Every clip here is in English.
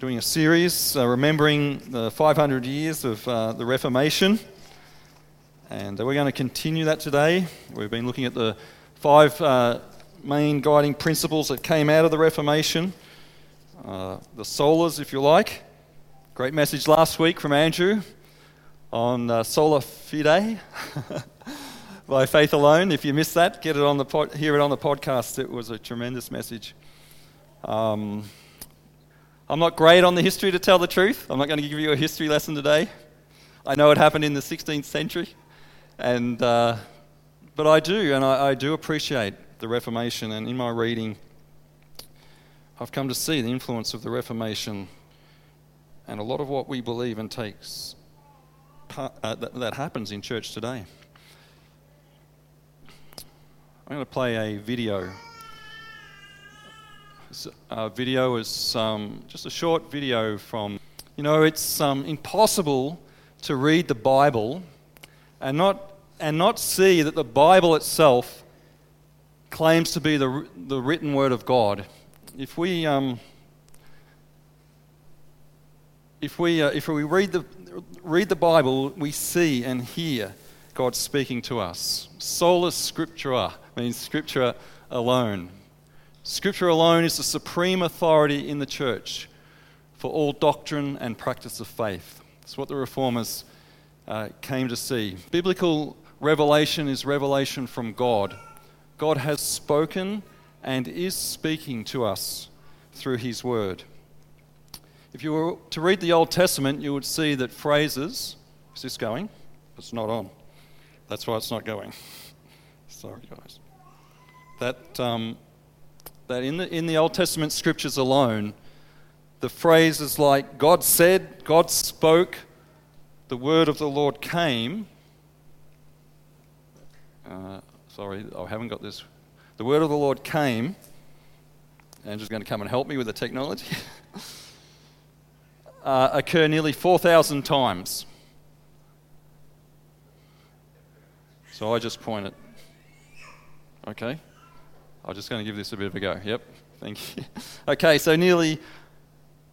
doing a series uh, remembering the 500 years of uh, the Reformation. And we're going to continue that today. We've been looking at the five uh, main guiding principles that came out of the Reformation, uh, the solas, if you like. Great message last week from Andrew on uh, sola fide. by faith alone. If you missed that, get it on the pod, hear it on the podcast. It was a tremendous message. Um, I'm not great on the history to tell the truth. I'm not going to give you a history lesson today. I know it happened in the 16th century, and uh, but I do, and I, I do appreciate the Reformation. And in my reading, I've come to see the influence of the Reformation and a lot of what we believe and takes part, uh, that, that happens in church today. I'm going to play a video. Uh, video is um, just a short video from, you know, it's um, impossible to read the Bible and not, and not see that the Bible itself claims to be the, the written word of God. If we, um, if we, uh, if we read, the, read the Bible, we see and hear God speaking to us. Sola Scriptura means Scripture alone. Scripture alone is the supreme authority in the church for all doctrine and practice of faith. That's what the Reformers uh, came to see. Biblical revelation is revelation from God. God has spoken and is speaking to us through His Word. If you were to read the Old Testament, you would see that phrases, is this going? It's not on. That's why it's not going. Sorry, guys. That, um, that in, the, in the Old Testament scriptures alone, the phrases like God said, God spoke, the word of the Lord came. Uh, sorry, I haven't got this. The word of the Lord came. Andrew's going to come and help me with the technology. uh, occur nearly 4,000 times. So I just point it. Okay. I'm just going to give this a bit of a go. Yep. Thank you. Okay, so nearly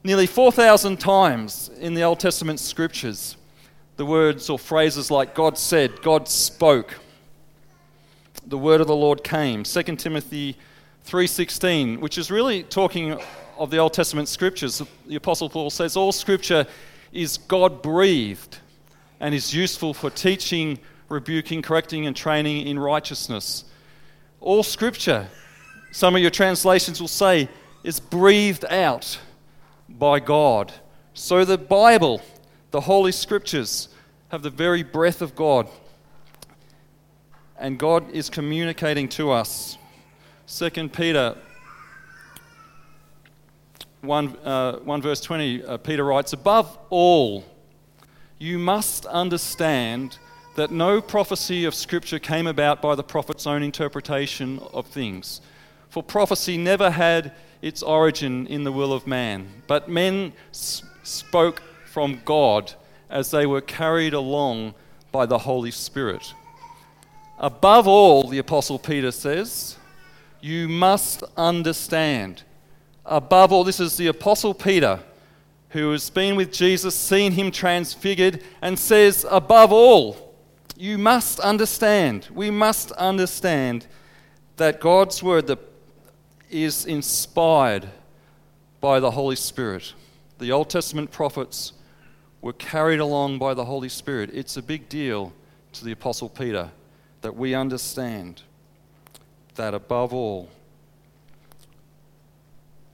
nearly 4,000 times in the Old Testament scriptures, the words or phrases like God said, God spoke, the word of the Lord came. 2 Timothy 3:16, which is really talking of the Old Testament scriptures. The apostle Paul says all scripture is God-breathed and is useful for teaching, rebuking, correcting, and training in righteousness. All scripture, some of your translations will say, is breathed out by God. So the Bible, the Holy Scriptures, have the very breath of God. And God is communicating to us. 2 Peter 1, uh, 1 verse 20, uh, Peter writes, Above all, you must understand that no prophecy of Scripture came about by the prophet's own interpretation of things. For prophecy never had its origin in the will of man, but men spoke from God as they were carried along by the Holy Spirit. Above all, the Apostle Peter says, you must understand. Above all, this is the Apostle Peter who has been with Jesus, seen him transfigured, and says, above all, you must understand, we must understand that God's word is inspired by the Holy Spirit. The Old Testament prophets were carried along by the Holy Spirit. It's a big deal to the Apostle Peter that we understand that above all,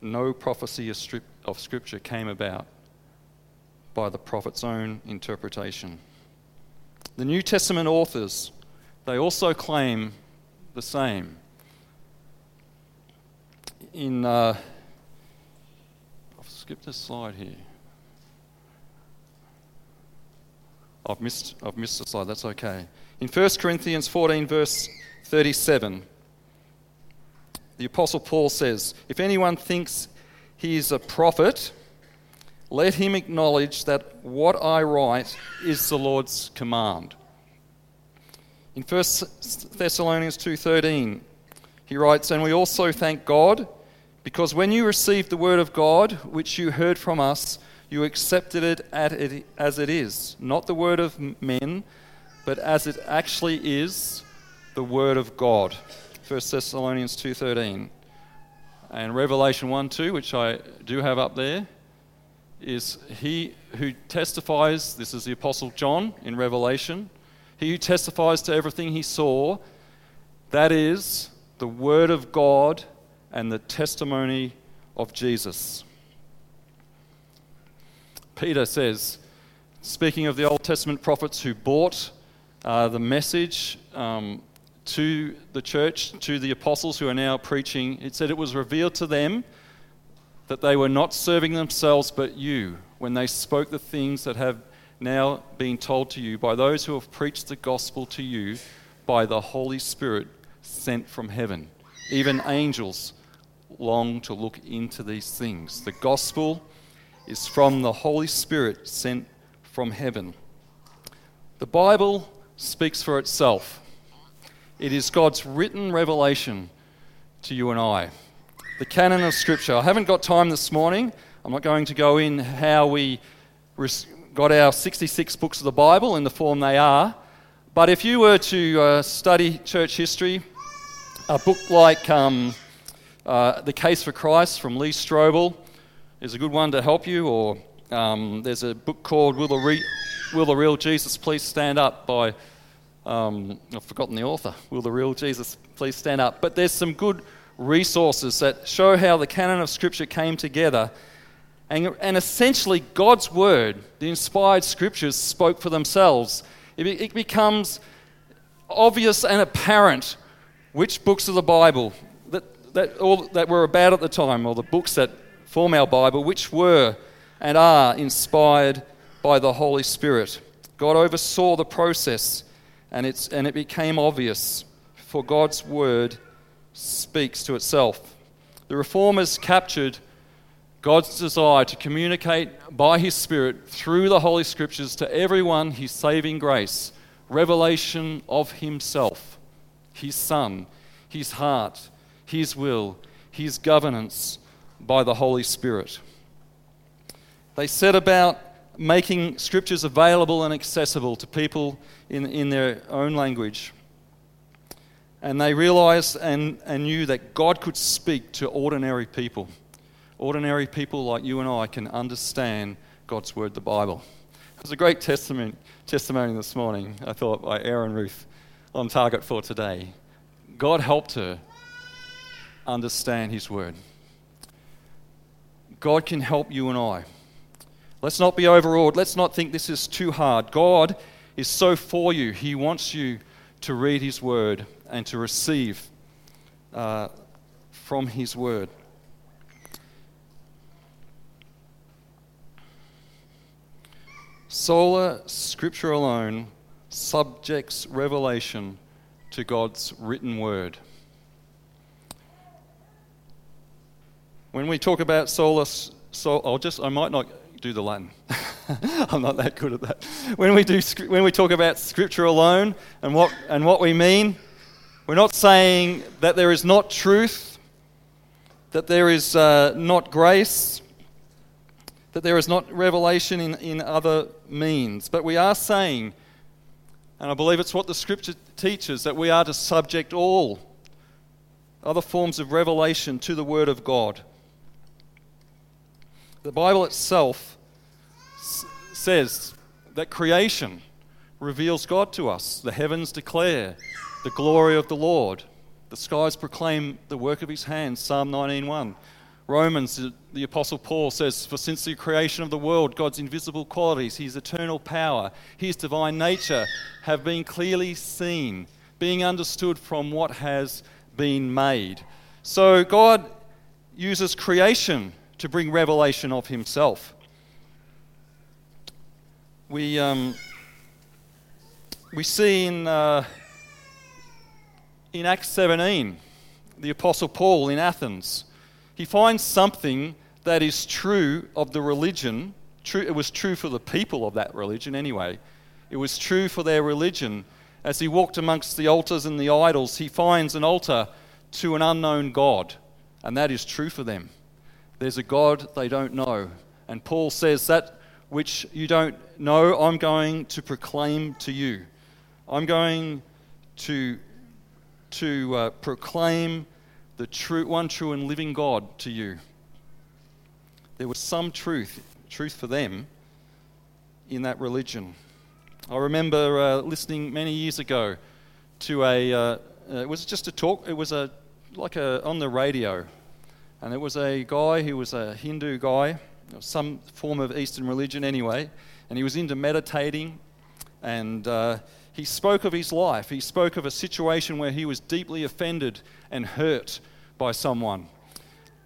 no prophecy of Scripture came about by the prophet's own interpretation. The New Testament authors, they also claim the same. In, uh, I've skipped a slide here. I've missed, I've missed a slide, that's okay. In 1 Corinthians 14, verse 37, the Apostle Paul says, If anyone thinks he is a prophet, let him acknowledge that what I write is the Lord's command. In 1 Thessalonians 2:13, he writes, "And we also thank God Because when you received the word of God, which you heard from us, you accepted it as it is, not the word of men, but as it actually is, the word of God. 1 Thessalonians 2:13. And Revelation 1:2, which I do have up there, is he who testifies, this is the apostle John in Revelation, he who testifies to everything he saw, that is the word of God and the testimony of Jesus. Peter says, speaking of the Old Testament prophets who brought uh, the message um, to the church, to the apostles who are now preaching, it said it was revealed to them that they were not serving themselves but you when they spoke the things that have now been told to you by those who have preached the gospel to you by the Holy Spirit sent from heaven. Even angels long to look into these things. The gospel is from the Holy Spirit sent from heaven. The Bible speaks for itself. It is God's written revelation to you and I. The canon of Scripture. I haven't got time this morning. I'm not going to go in how we got our 66 books of the Bible in the form they are. But if you were to uh, study church history, a book like um, uh, The Case for Christ from Lee Strobel is a good one to help you, or um, there's a book called Will the, Re- Will the Real Jesus Please Stand Up by, um, I've forgotten the author, Will the Real Jesus Please Stand Up. But there's some good resources that show how the canon of Scripture came together. And, and essentially, God's Word, the inspired Scriptures, spoke for themselves. It, it becomes obvious and apparent which books of the Bible that, that, all, that were about at the time, or the books that form our Bible, which were and are inspired by the Holy Spirit. God oversaw the process, and, it's, and it became obvious, for God's word speaks to itself. The reformers captured God's desire to communicate by His Spirit through the Holy Scriptures to everyone His saving grace, revelation of Himself, His Son, His heart, His will, His governance by the Holy Spirit. They set about making Scriptures available and accessible to people in, in their own language. And they realized and, and knew that God could speak to ordinary people. Ordinary people like you and I can understand God's Word, the Bible. It was a great testimony, testimony this morning, I thought, by Aaron Ruth on target for today. God helped her understand His Word. God can help you and I. Let's not be overawed. Let's not think this is too hard. God is so for you. He wants you to read His Word and to receive uh, from His Word. Sola Scripture alone subjects revelation to God's written Word. When we talk about sola, so I'll just I might not do the Latin. I'm not that good at that. When we, do, when we talk about Scripture alone and what, and what we mean, we're not saying that there is not truth, that there is uh, not grace, that there is not revelation in, in other means. But we are saying, and I believe it's what the Scripture teaches, that we are to subject all other forms of revelation to the Word of God. The Bible itself s- says that creation reveals God to us. The heavens declare the glory of the Lord. The skies proclaim the work of his hands. Psalm 19:1. Romans, the Apostle Paul says, For since the creation of the world, God's invisible qualities, his eternal power, his divine nature have been clearly seen, being understood from what has been made. So God uses creation to bring revelation of himself. We, um, we see in, uh, in Acts 17 the Apostle Paul in Athens. He finds something that is true of the religion. True, it was true for the people of that religion anyway. It was true for their religion. As he walked amongst the altars and the idols, he finds an altar to an unknown God and that is true for them. There's a God they don't know. And Paul says, That which you don't know, I'm going to proclaim to you. I'm going to, to uh, proclaim the true, one true and living God to you. There was some truth, truth for them in that religion. I remember uh, listening many years ago to a, uh, it was just a talk, it was a, like a, on the radio. And it was a guy who was a Hindu guy, some form of Eastern religion anyway, and he was into meditating and uh, he spoke of his life. He spoke of a situation where he was deeply offended and hurt by someone.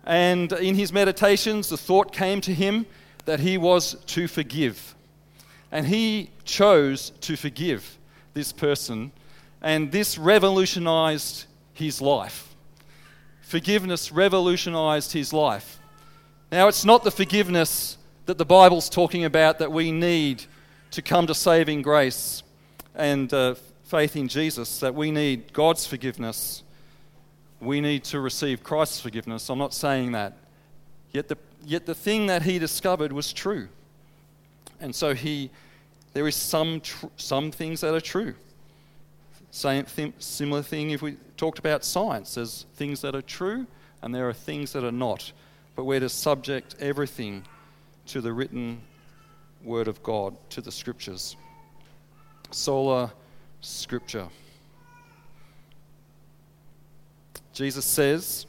And in his meditations, the thought came to him that he was to forgive. And he chose to forgive this person, and this revolutionized his life. Forgiveness revolutionized his life. Now, it's not the forgiveness that the Bible's talking about that we need to come to saving grace and uh, faith in Jesus, that we need God's forgiveness. We need to receive Christ's forgiveness. I'm not saying that. Yet the, yet the thing that he discovered was true. And so he, there is some, tr- some things that are true. Same similar thing if we talked about science. There's things that are true and there are things that are not. But we're to subject everything to the written word of God, to the scriptures sola scripture. Jesus says,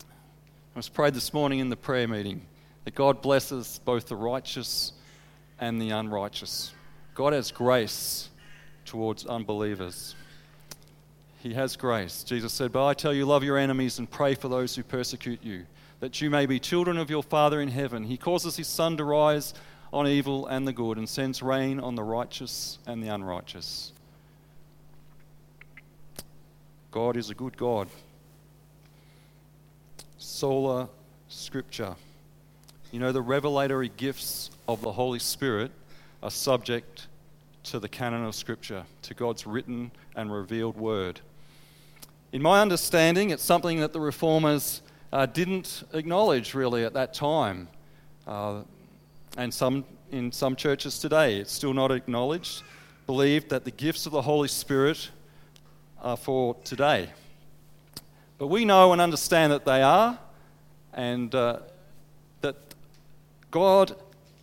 I was prayed this morning in the prayer meeting that God blesses both the righteous and the unrighteous. God has grace towards unbelievers. He has grace. Jesus said, But I tell you, love your enemies and pray for those who persecute you, that you may be children of your Father in heaven. He causes his sun to rise on evil and the good and sends rain on the righteous and the unrighteous. God is a good God. Sola Scripture. You know, the revelatory gifts of the Holy Spirit are subject to the canon of Scripture, to God's written and revealed word. In my understanding, it's something that the reformers uh, didn't acknowledge really at that time. Uh, and some in some churches today, it's still not acknowledged, believe that the gifts of the Holy Spirit are for today. But we know and understand that they are, and uh, that God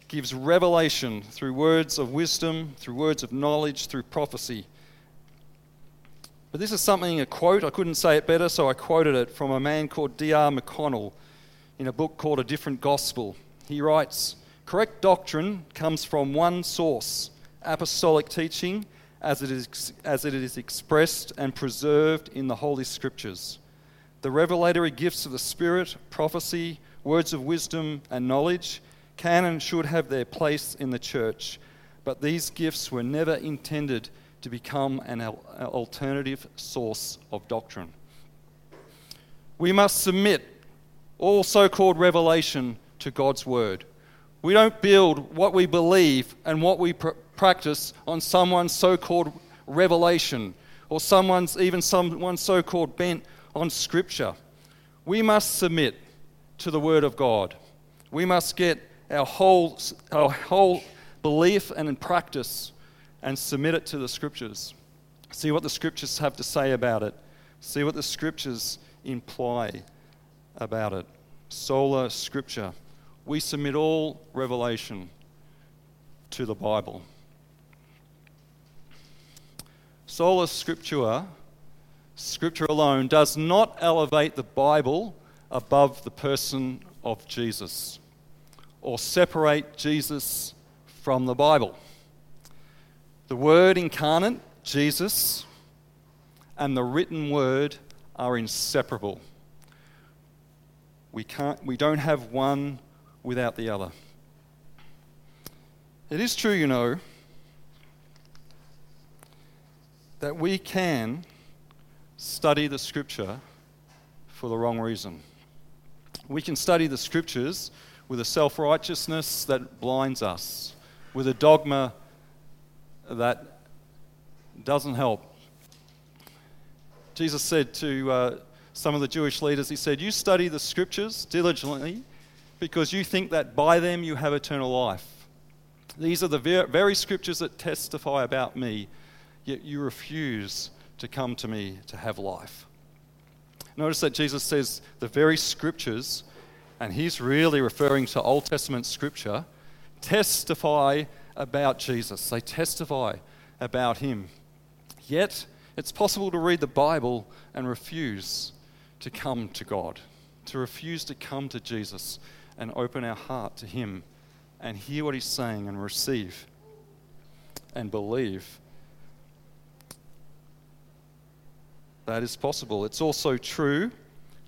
gives revelation through words of wisdom, through words of knowledge, through prophecy. But this is something, a quote, I couldn't say it better, so I quoted it from a man called D.R. McConnell in a book called A Different Gospel. He writes, Correct doctrine comes from one source apostolic teaching as it, is, as it is expressed and preserved in the Holy Scriptures. The revelatory gifts of the Spirit, prophecy, words of wisdom, and knowledge can and should have their place in the church, but these gifts were never intended to become an alternative source of doctrine. We must submit all so called revelation to God's Word. We don't build what we believe and what we pr- practice on someone's so called revelation or someone's, even someone's so called bent on Scripture. We must submit to the Word of God. We must get our whole, our whole belief and practice and submit it to the Scriptures. See what the Scriptures have to say about it. See what the Scriptures imply about it. Sola Scripture we submit all revelation to the Bible. Sola Scriptura, Scripture alone, does not elevate the Bible above the person of Jesus or separate Jesus from the Bible. The Word incarnate, Jesus, and the written Word are inseparable. We, can't, we don't have one without the other. It is true, you know, that we can study the scripture for the wrong reason. We can study the scriptures with a self righteousness that blinds us, with a dogma that doesn't help. Jesus said to uh, some of the Jewish leaders, he said, You study the scriptures diligently because you think that by them you have eternal life. These are the very scriptures that testify about me, yet you refuse to come to me to have life. Notice that Jesus says the very scriptures, and he's really referring to Old Testament scripture, testify about Jesus. They testify about him. Yet, it's possible to read the Bible and refuse to come to God, to refuse to come to Jesus and open our heart to him and hear what he's saying and receive and believe. That is possible. It's also true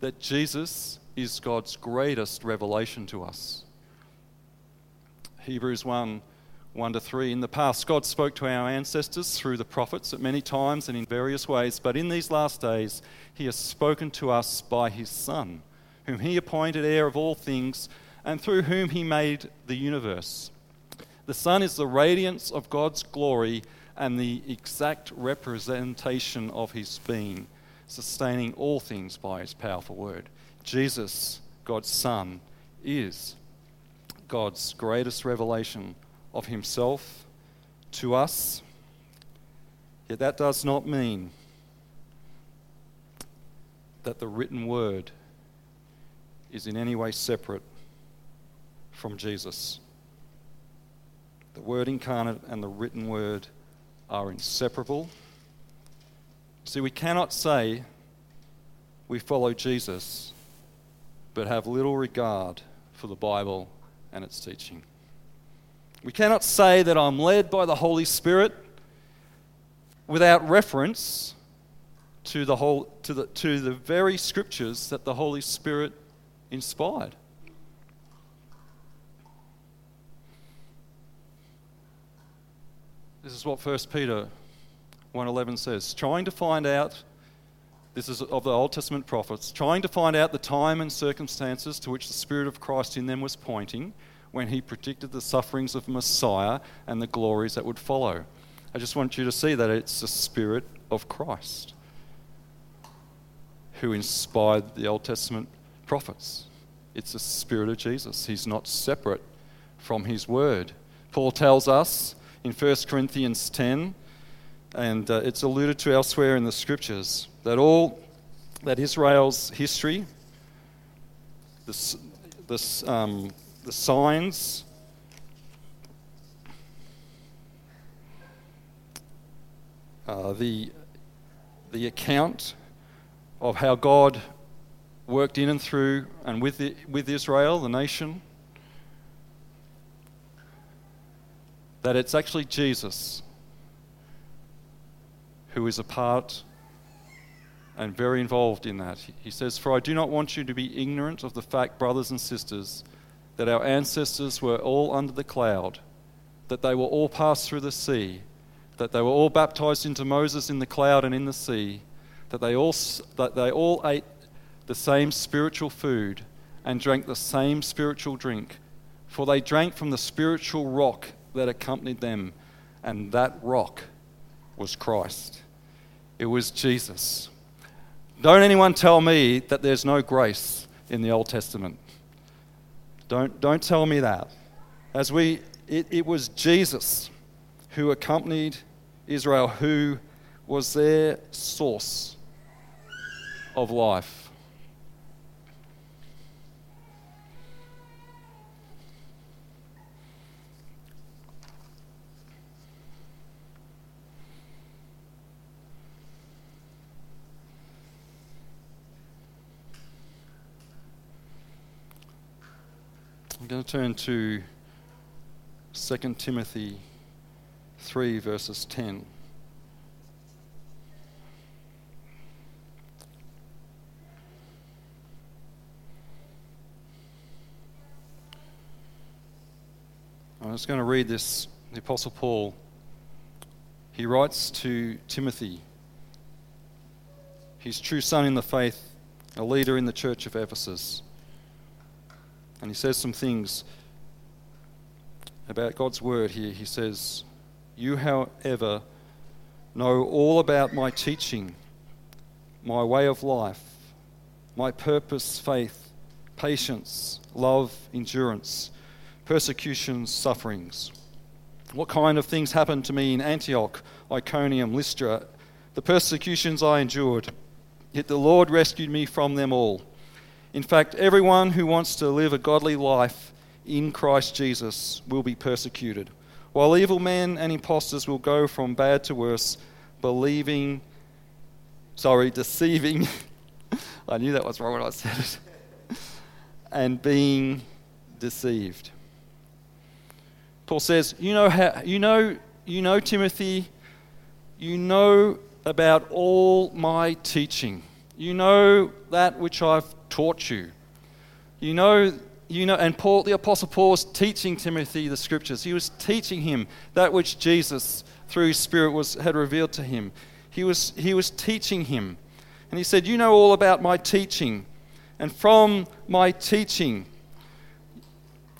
that Jesus is God's greatest revelation to us. Hebrews 1 1 to 3. In the past, God spoke to our ancestors through the prophets at many times and in various ways, but in these last days, He has spoken to us by His Son, whom He appointed heir of all things, and through whom He made the universe. The Son is the radiance of God's glory and the exact representation of His being, sustaining all things by His powerful word. Jesus, God's Son, is God's greatest revelation of himself to us. Yet that does not mean that the written word is in any way separate from Jesus. The word incarnate and the written word are inseparable. See, we cannot say we follow Jesus but have little regard for the Bible and its teaching. We cannot say that I'm led by the Holy Spirit without reference to the, whole, to the, to the very scriptures that the Holy Spirit inspired. This is what 1 Peter 1:11 says, trying to find out this is of the Old Testament prophets, trying to find out the time and circumstances to which the Spirit of Christ in them was pointing when he predicted the sufferings of Messiah and the glories that would follow. I just want you to see that it's the Spirit of Christ who inspired the Old Testament prophets. It's the Spirit of Jesus. He's not separate from His Word. Paul tells us in 1 Corinthians 10, and uh, it's alluded to elsewhere in the Scriptures, that all that Israel's history, this, this um, the signs, uh, the, the account of how God worked in and through and with, the, with Israel, the nation, that it's actually Jesus who is a part and very involved in that. He says, For I do not want you to be ignorant of the fact, brothers and sisters, that our ancestors were all under the cloud, that they were all passed through the sea, that they were all baptized into Moses in the cloud and in the sea, that they all, that they all ate the same spiritual food and drank the same spiritual drink, for they drank from the spiritual rock that accompanied them, and that rock was Christ. It was Jesus. Don't anyone tell me that there's no grace in the Old Testament. Don't, don't tell me that. As we, it, it was Jesus who accompanied Israel, who was their source of life. I'm going to turn to 2 Timothy 3, verses 10. I'm just going to read this. The Apostle Paul, he writes to Timothy, his true son in the faith, a leader in the church of Ephesus. And he says some things about God's word here. He says, You, however, know all about my teaching, my way of life, my purpose, faith, patience, love, endurance, persecutions, sufferings. What kind of things happened to me in Antioch, Iconium, Lystra, the persecutions I endured? Yet the Lord rescued me from them all. In fact, everyone who wants to live a godly life in Christ Jesus will be persecuted, while evil men and impostors will go from bad to worse, believing, sorry, deceiving. I knew that was wrong when I said it. and being deceived. Paul says, you know how you know you know Timothy, you know about all my teaching. You know that which I've taught you. You know you know and Paul the apostle Paul was teaching Timothy the scriptures. He was teaching him that which Jesus through his spirit was had revealed to him. He was he was teaching him. And he said, "You know all about my teaching." And from my teaching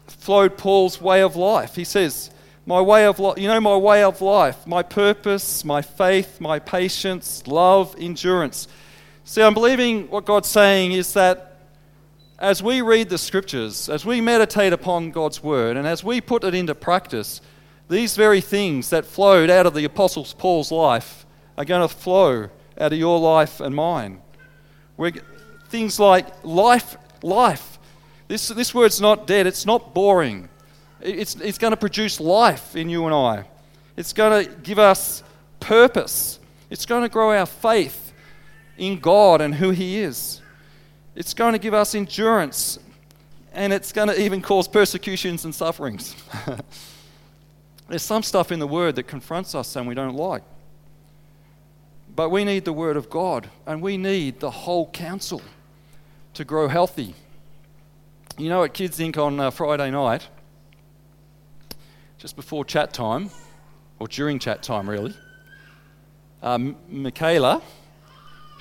flowed Paul's way of life. He says, My way of life, you know, my way of life, my purpose, my faith, my patience, love, endurance. See, I'm believing what God's saying is that as we read the scriptures, as we meditate upon God's word, and as we put it into practice, these very things that flowed out of the Apostle Paul's life are going to flow out of your life and mine. We're, things like life, life, this, this word's not dead, it's not boring. It's, it's going to produce life in you and I. It's going to give us purpose. It's going to grow our faith in God and who He is. It's going to give us endurance. And it's going to even cause persecutions and sufferings. There's some stuff in the Word that confronts us and we don't like. But we need the Word of God and we need the whole counsel to grow healthy you know, at Kids Inc. on uh, Friday night, just before chat time, or during chat time, really, um, Michaela,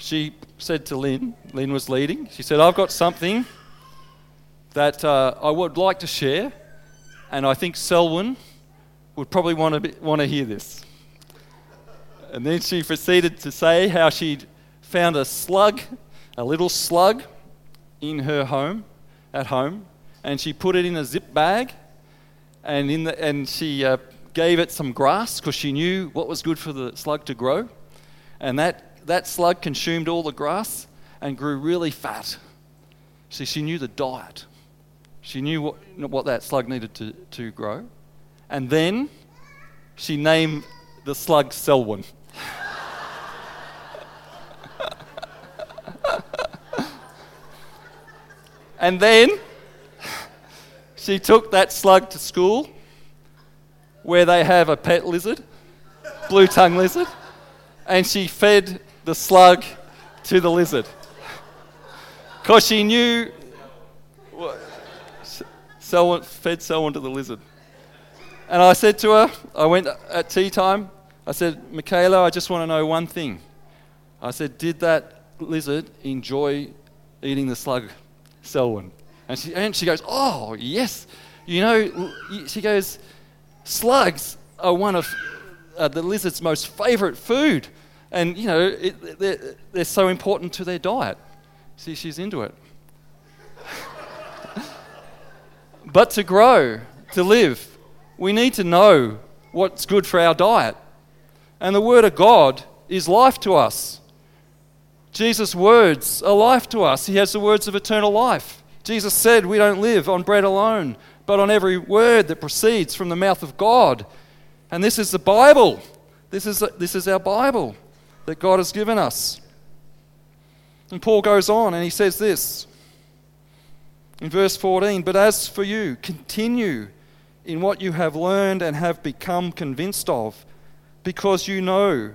she said to Lynn, Lynn was leading, she said, I've got something that uh, I would like to share, and I think Selwyn would probably want to, want to hear this. And then she proceeded to say how she'd found a slug, a little slug, in her home at home, and she put it in a zip bag, and, in the, and she uh, gave it some grass because she knew what was good for the slug to grow. And that, that slug consumed all the grass and grew really fat. See, she knew the diet. She knew what, what that slug needed to, to grow. And then she named the slug Selwyn. And then she took that slug to school where they have a pet lizard, blue tongue lizard, and she fed the slug to the lizard. Because she knew what, someone fed someone to the lizard. And I said to her, I went at tea time, I said, Michaela, I just want to know one thing. I said, Did that lizard enjoy eating the slug? Selwyn. And she, and she goes, Oh, yes. You know, she goes, Slugs are one of uh, the lizard's most favorite food. And, you know, it, they're, they're so important to their diet. See, she's into it. but to grow, to live, we need to know what's good for our diet. And the Word of God is life to us. Jesus' words are life to us. He has the words of eternal life. Jesus said, We don't live on bread alone, but on every word that proceeds from the mouth of God. And this is the Bible. This is, this is our Bible that God has given us. And Paul goes on and he says this in verse 14 But as for you, continue in what you have learned and have become convinced of, because you know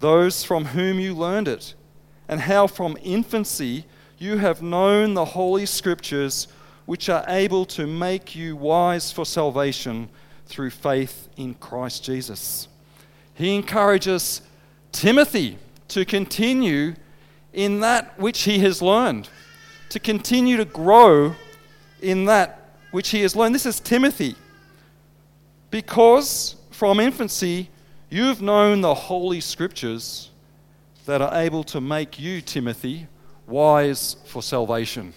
those from whom you learned it and how from infancy you have known the Holy Scriptures, which are able to make you wise for salvation through faith in Christ Jesus. He encourages Timothy to continue in that which he has learned, to continue to grow in that which he has learned. This is Timothy. Because from infancy you've known the Holy Scriptures that are able to make you, Timothy, wise for salvation.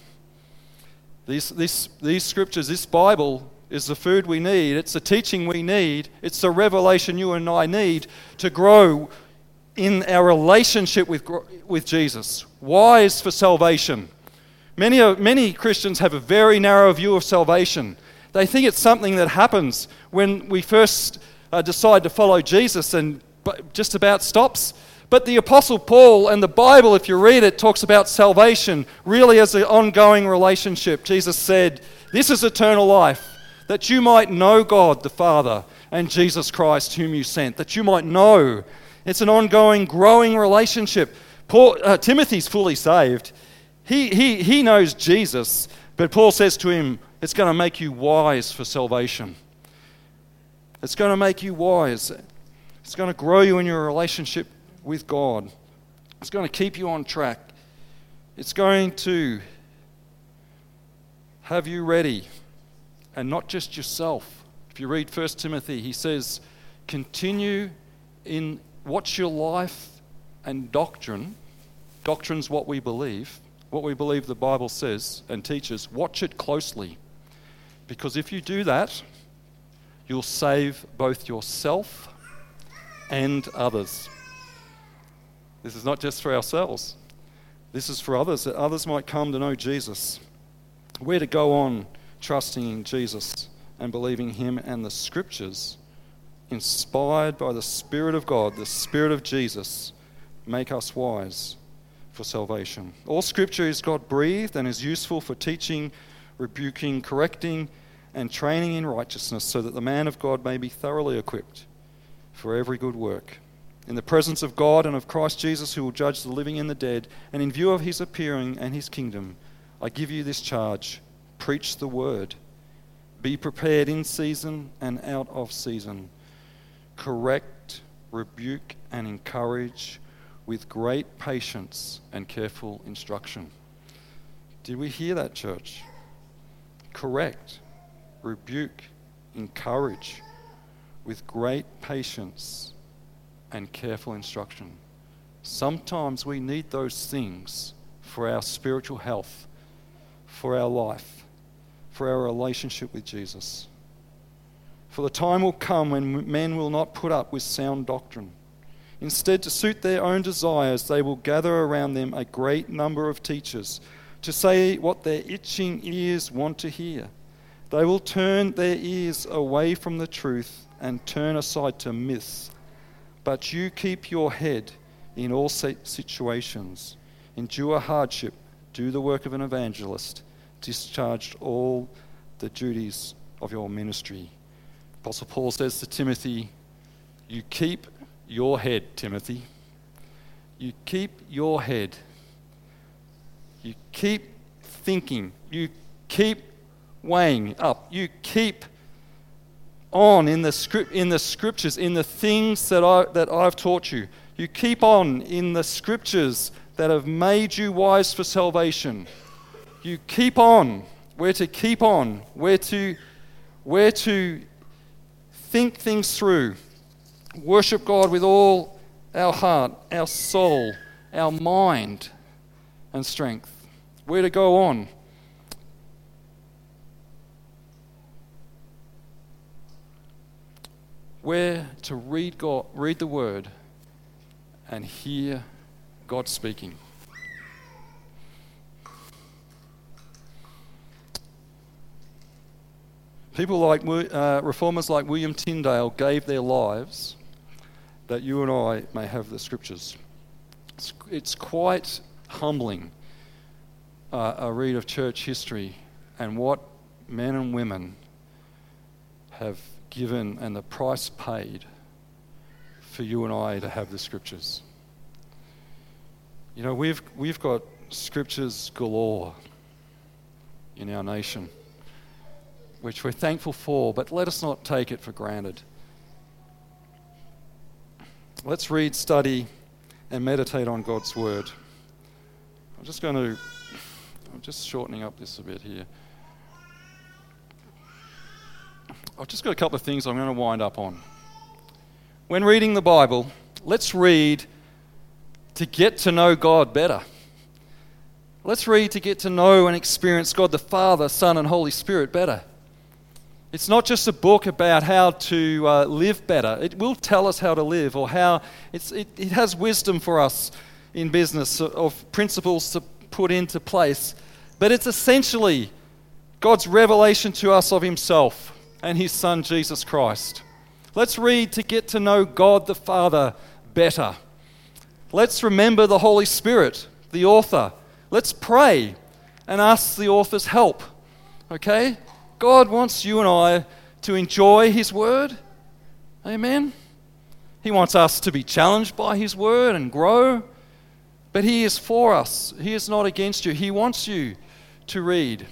These, these, these scriptures, this Bible, is the food we need. It's the teaching we need. It's the revelation you and I need to grow in our relationship with, with Jesus. Wise for salvation. Many, many Christians have a very narrow view of salvation. They think it's something that happens when we first uh, decide to follow Jesus and just about stops. But the Apostle Paul and the Bible, if you read it, talks about salvation really as an ongoing relationship. Jesus said, This is eternal life, that you might know God the Father and Jesus Christ, whom you sent, that you might know. It's an ongoing, growing relationship. Paul, uh, Timothy's fully saved. He, he, he knows Jesus, but Paul says to him, It's going to make you wise for salvation. It's going to make you wise. It's going to grow you in your relationship with God. It's going to keep you on track. It's going to have you ready, and not just yourself. If you read 1 Timothy, he says, continue in what's your life and doctrine. Doctrine's what we believe, what we believe the Bible says and teaches. Watch it closely. Because if you do that, you'll save both yourself and others. This is not just for ourselves, this is for others, that others might come to know Jesus. We're to go on trusting in Jesus and believing Him and the Scriptures, inspired by the Spirit of God, the Spirit of Jesus, make us wise for salvation. All Scripture is God breathed and is useful for teaching, rebuking, correcting, and training in righteousness, so that the man of God may be thoroughly equipped for every good work in the presence of God and of Christ Jesus, who will judge the living and the dead, and in view of his appearing and his kingdom, I give you this charge preach the word. Be prepared in season and out of season. Correct, rebuke, and encourage with great patience and careful instruction. Did we hear that, church? Correct, rebuke, encourage with great patience and careful instruction. Sometimes we need those things for our spiritual health, for our life, for our relationship with Jesus. For the time will come when men will not put up with sound doctrine. Instead, to suit their own desires, they will gather around them a great number of teachers to say what their itching ears want to hear. They will turn their ears away from the truth and turn aside to myths but you keep your head in all situations. Endure hardship. Do the work of an evangelist. Discharge all the duties of your ministry. Apostle Paul says to Timothy, You keep your head, Timothy. You keep your head. You keep thinking. You keep weighing up. You keep on in the, script, in the scriptures, in the things that, I, that I've taught you. You keep on in the scriptures that have made you wise for salvation. You keep on. We're to keep on. We're to, we're to think things through. Worship God with all our heart, our soul, our mind, and strength. We're to go on. We're to read, God, read the Word and hear God speaking. People like uh, reformers like William Tyndale gave their lives that you and I may have the scriptures. It's, it's quite humbling uh, a read of church history and what men and women have given and the price paid for you and I to have the scriptures. You know, we've, we've got scriptures galore in our nation, which we're thankful for, but let us not take it for granted. Let's read, study, and meditate on God's word. I'm just going to, I'm just shortening up this a bit here. I've just got a couple of things I'm going to wind up on. When reading the Bible, let's read to get to know God better. Let's read to get to know and experience God the Father, Son, and Holy Spirit better. It's not just a book about how to uh, live better. It will tell us how to live or how it, it has wisdom for us in business of principles to put into place. But it's essentially God's revelation to us of Himself and His Son, Jesus Christ. Let's read to get to know God the Father better. Let's remember the Holy Spirit, the author. Let's pray and ask the author's help. Okay? God wants you and I to enjoy His Word. Amen. He wants us to be challenged by His Word and grow. But He is for us, He is not against you. He wants you to read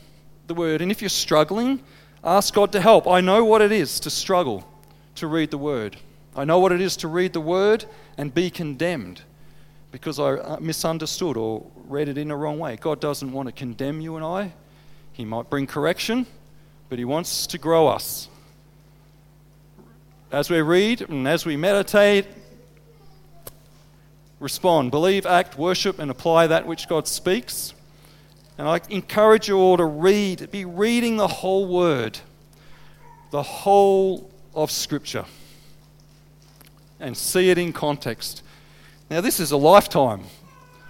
the Word. And if you're struggling, ask God to help. I know what it is to struggle to read the Word. I know what it is to read the Word and be condemned because I uh, misunderstood or read it in the wrong way. God doesn't want to condemn you and I, He might bring correction but He wants to grow us. As we read and as we meditate, respond, believe, act, worship, and apply that which God speaks. And I encourage you all to read, be reading the whole Word, the whole of Scripture, and see it in context. Now, this is a lifetime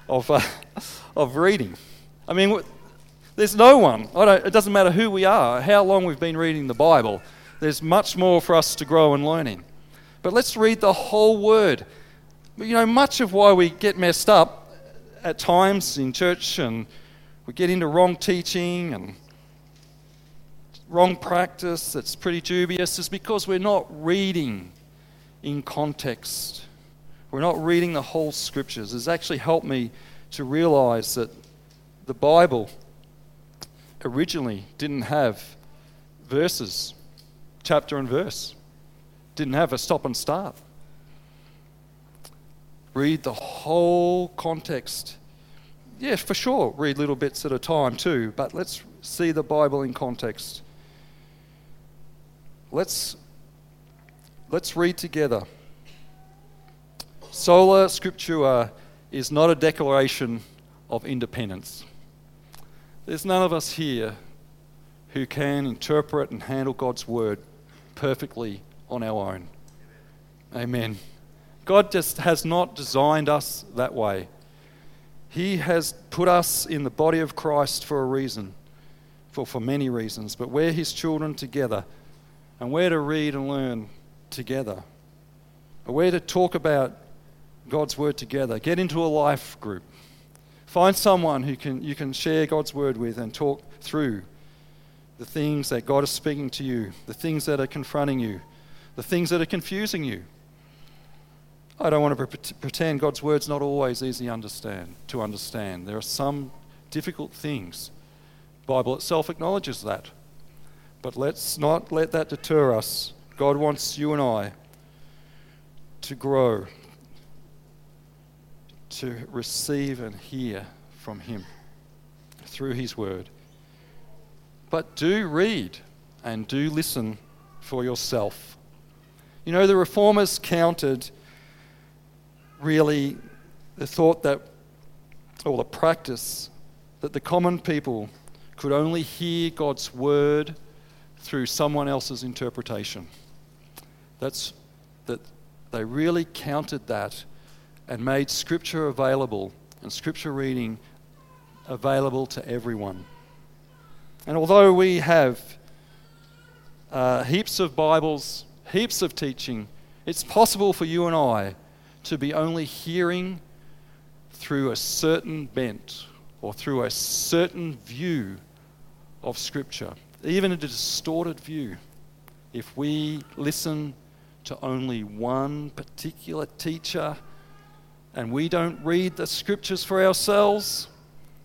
of, uh, of reading. I mean, there's no one. it doesn't matter who we are, how long we've been reading the Bible. There's much more for us to grow and learn in. But let's read the whole word. You know, much of why we get messed up at times in church and we get into wrong teaching and wrong practice that's pretty dubious is because we're not reading in context. We're not reading the whole scriptures. It's actually helped me to realize that the Bible originally didn't have verses, chapter and verse, didn't have a stop and start. Read the whole context. Yeah, for sure, read little bits at a time too, but let's see the Bible in context. Let's, let's read together. Sola Scriptura is not a declaration of independence. There's none of us here who can interpret and handle God's word perfectly on our own. Amen. God just has not designed us that way. He has put us in the body of Christ for a reason, for, for many reasons, but we're His children together, and we're to read and learn together. We're to talk about God's word together. Get into a life group. Find someone who can, you can share God's word with and talk through the things that God is speaking to you, the things that are confronting you, the things that are confusing you. I don't want to pretend God's word's not always easy understand, to understand. There are some difficult things. Bible itself acknowledges that. But let's not let that deter us. God wants you and I to grow to receive and hear from Him through His Word. But do read and do listen for yourself. You know, the reformers countered really the thought that, or the practice, that the common people could only hear God's word through someone else's interpretation. That's that they really counted that and made Scripture available and Scripture reading available to everyone. And although we have uh, heaps of Bibles, heaps of teaching, it's possible for you and I to be only hearing through a certain bent or through a certain view of Scripture, even a distorted view. If we listen to only one particular teacher and we don't read the scriptures for ourselves,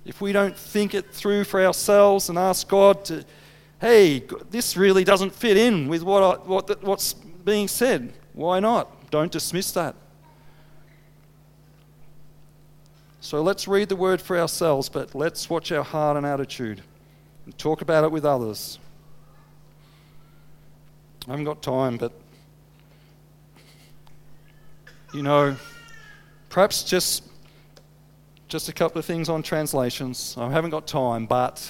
if we don't think it through for ourselves and ask God to, hey, this really doesn't fit in with what I, what, what's being said, why not? Don't dismiss that. So let's read the word for ourselves, but let's watch our heart and attitude and talk about it with others. I haven't got time, but you know, perhaps just just a couple of things on translations. I haven't got time, but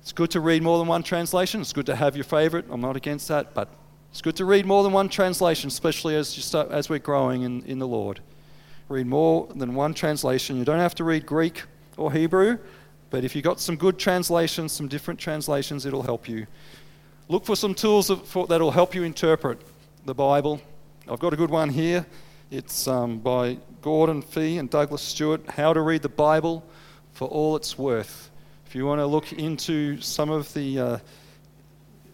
it's good to read more than one translation. It's good to have your favorite. I'm not against that, but it's good to read more than one translation, especially as, you start, as we're growing in, in the Lord. Read more than one translation. You don't have to read Greek or Hebrew, but if you've got some good translations, some different translations, it'll help you. Look for some tools that'll help you interpret the Bible. I've got a good one here. It's um, by Gordon Fee and Douglas Stuart, How to Read the Bible for All It's Worth. If you want to look into some of the uh,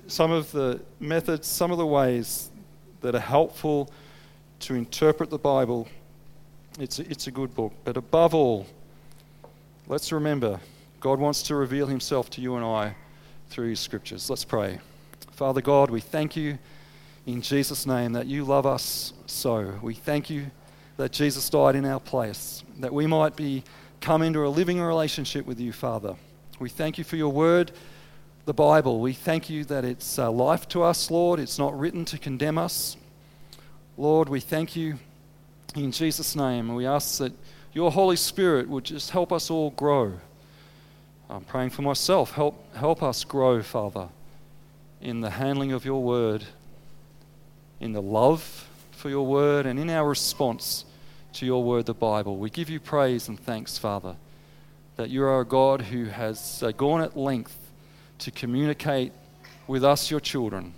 some of the methods, some of the ways that are helpful to interpret the Bible, it's a, it's a good book. But above all, let's remember God wants to reveal himself to you and I through his scriptures. Let's pray. Father God, we thank you in Jesus' name that you love us so. We thank you that Jesus died in our place, that we might be come into a living relationship with you, Father. We thank you for your word, the Bible. We thank you that it's uh, life to us, Lord. It's not written to condemn us. Lord, we thank you in Jesus' name. We ask that your Holy Spirit would just help us all grow. I'm praying for myself. Help, help us grow, Father, in the handling of your word in the love for your word and in our response to your word, the Bible. We give you praise and thanks, Father, that you are a God who has uh, gone at length to communicate with us, your children,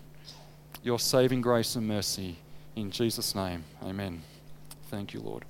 your saving grace and mercy. In Jesus' name, amen. Thank you, Lord.